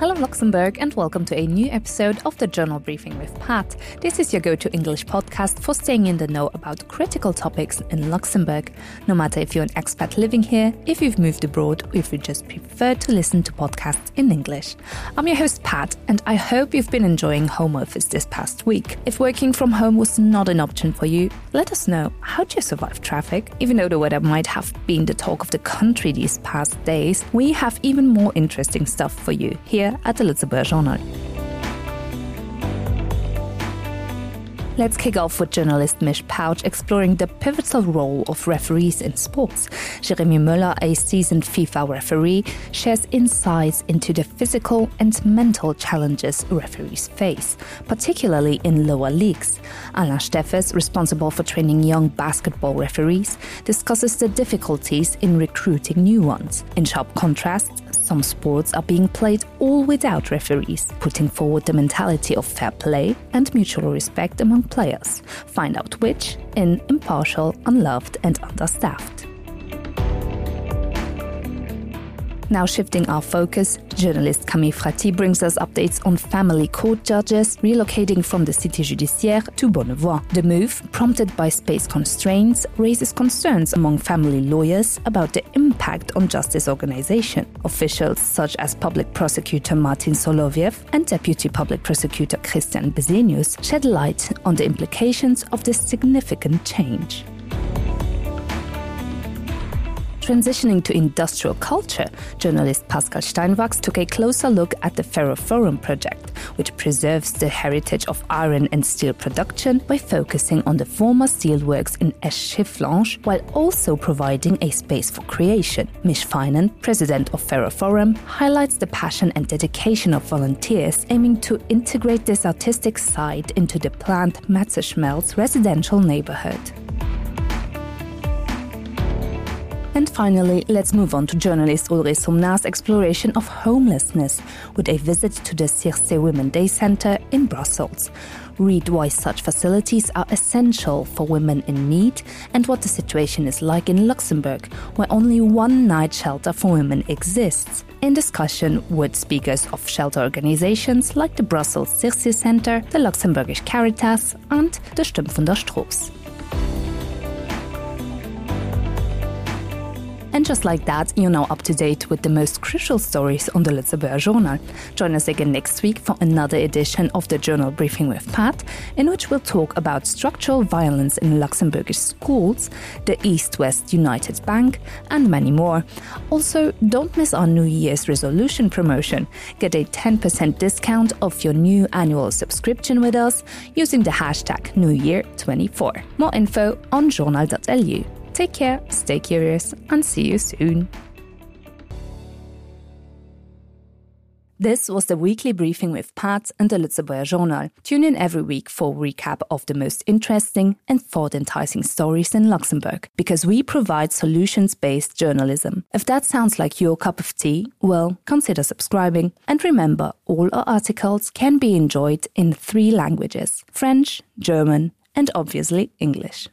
Hello, Luxembourg, and welcome to a new episode of the Journal Briefing with Pat. This is your go to English podcast for staying in the know about critical topics in Luxembourg. No matter if you're an expat living here, if you've moved abroad, or if you just prefer to listen to podcasts in English. I'm your host, Pat, and I hope you've been enjoying home office this past week. If working from home was not an option for you, let us know how do you survive traffic? Even though the weather might have been the talk of the country these past days, we have even more interesting stuff for you here at the Lützeburg Journal. Let's kick off with journalist Misch Pautsch exploring the pivotal role of referees in sports. Jeremy Müller, a seasoned FIFA referee, shares insights into the physical and mental challenges referees face, particularly in lower leagues. Alain Steffes, responsible for training young basketball referees, discusses the difficulties in recruiting new ones. In sharp contrast, some sports are being played all without referees, putting forward the mentality of fair play and mutual respect among players. Find out which in impartial, unloved and understaffed. Now shifting our focus, journalist Camille Frati brings us updates on family court judges relocating from the Cité judiciaire to Bonnevoie. The move, prompted by space constraints, raises concerns among family lawyers about the impact on justice organization. Officials such as public prosecutor Martine Solovieff and deputy public prosecutor Christian Bezenius shed light on the implications of this significant change. Transitioning to industrial culture, journalist Pascal Steinwachs took a closer look at the Ferroforum project, which preserves the heritage of iron and steel production by focusing on the former steelworks in Esch-Schifflange while also providing a space for creation. Misch Feinen, president of Ferroforum, highlights the passion and dedication of volunteers aiming to integrate this artistic side into the plant Metzeschmelz residential neighborhood. And finally, let's move on to journalist Ulrich Sumnas exploration of homelessness with a visit to the Circe Women Day Center in Brussels. Read why such facilities are essential for women in need and what the situation is like in Luxembourg, where only one night shelter for women exists. In discussion with speakers of shelter organizations like the Brussels Circe Center, the Luxembourgish Caritas and the Stëmm vun der. And just like that, you're now up to date with the most crucial stories on the Lëtzebuerger Journal. Join us again next week for another edition of the Journal Briefing with Pat, in which we'll talk about structural violence in Luxembourgish schools, the East West United Bank, and many more. Also, don't miss our New Year's resolution promotion. Get a 10% discount off your new annual subscription with us using the hashtag New Year 24. More info on journal.lu. Take care, stay curious, and see you soon. This was the weekly briefing with Pat and the Lëtzebuerger Journal. Tune in every week for a recap of the most interesting and thought enticing stories in Luxembourg, because we provide solutions based journalism. If that sounds like your cup of tea, well, consider subscribing. And remember, all our articles can be enjoyed in three languages French, German, and obviously English.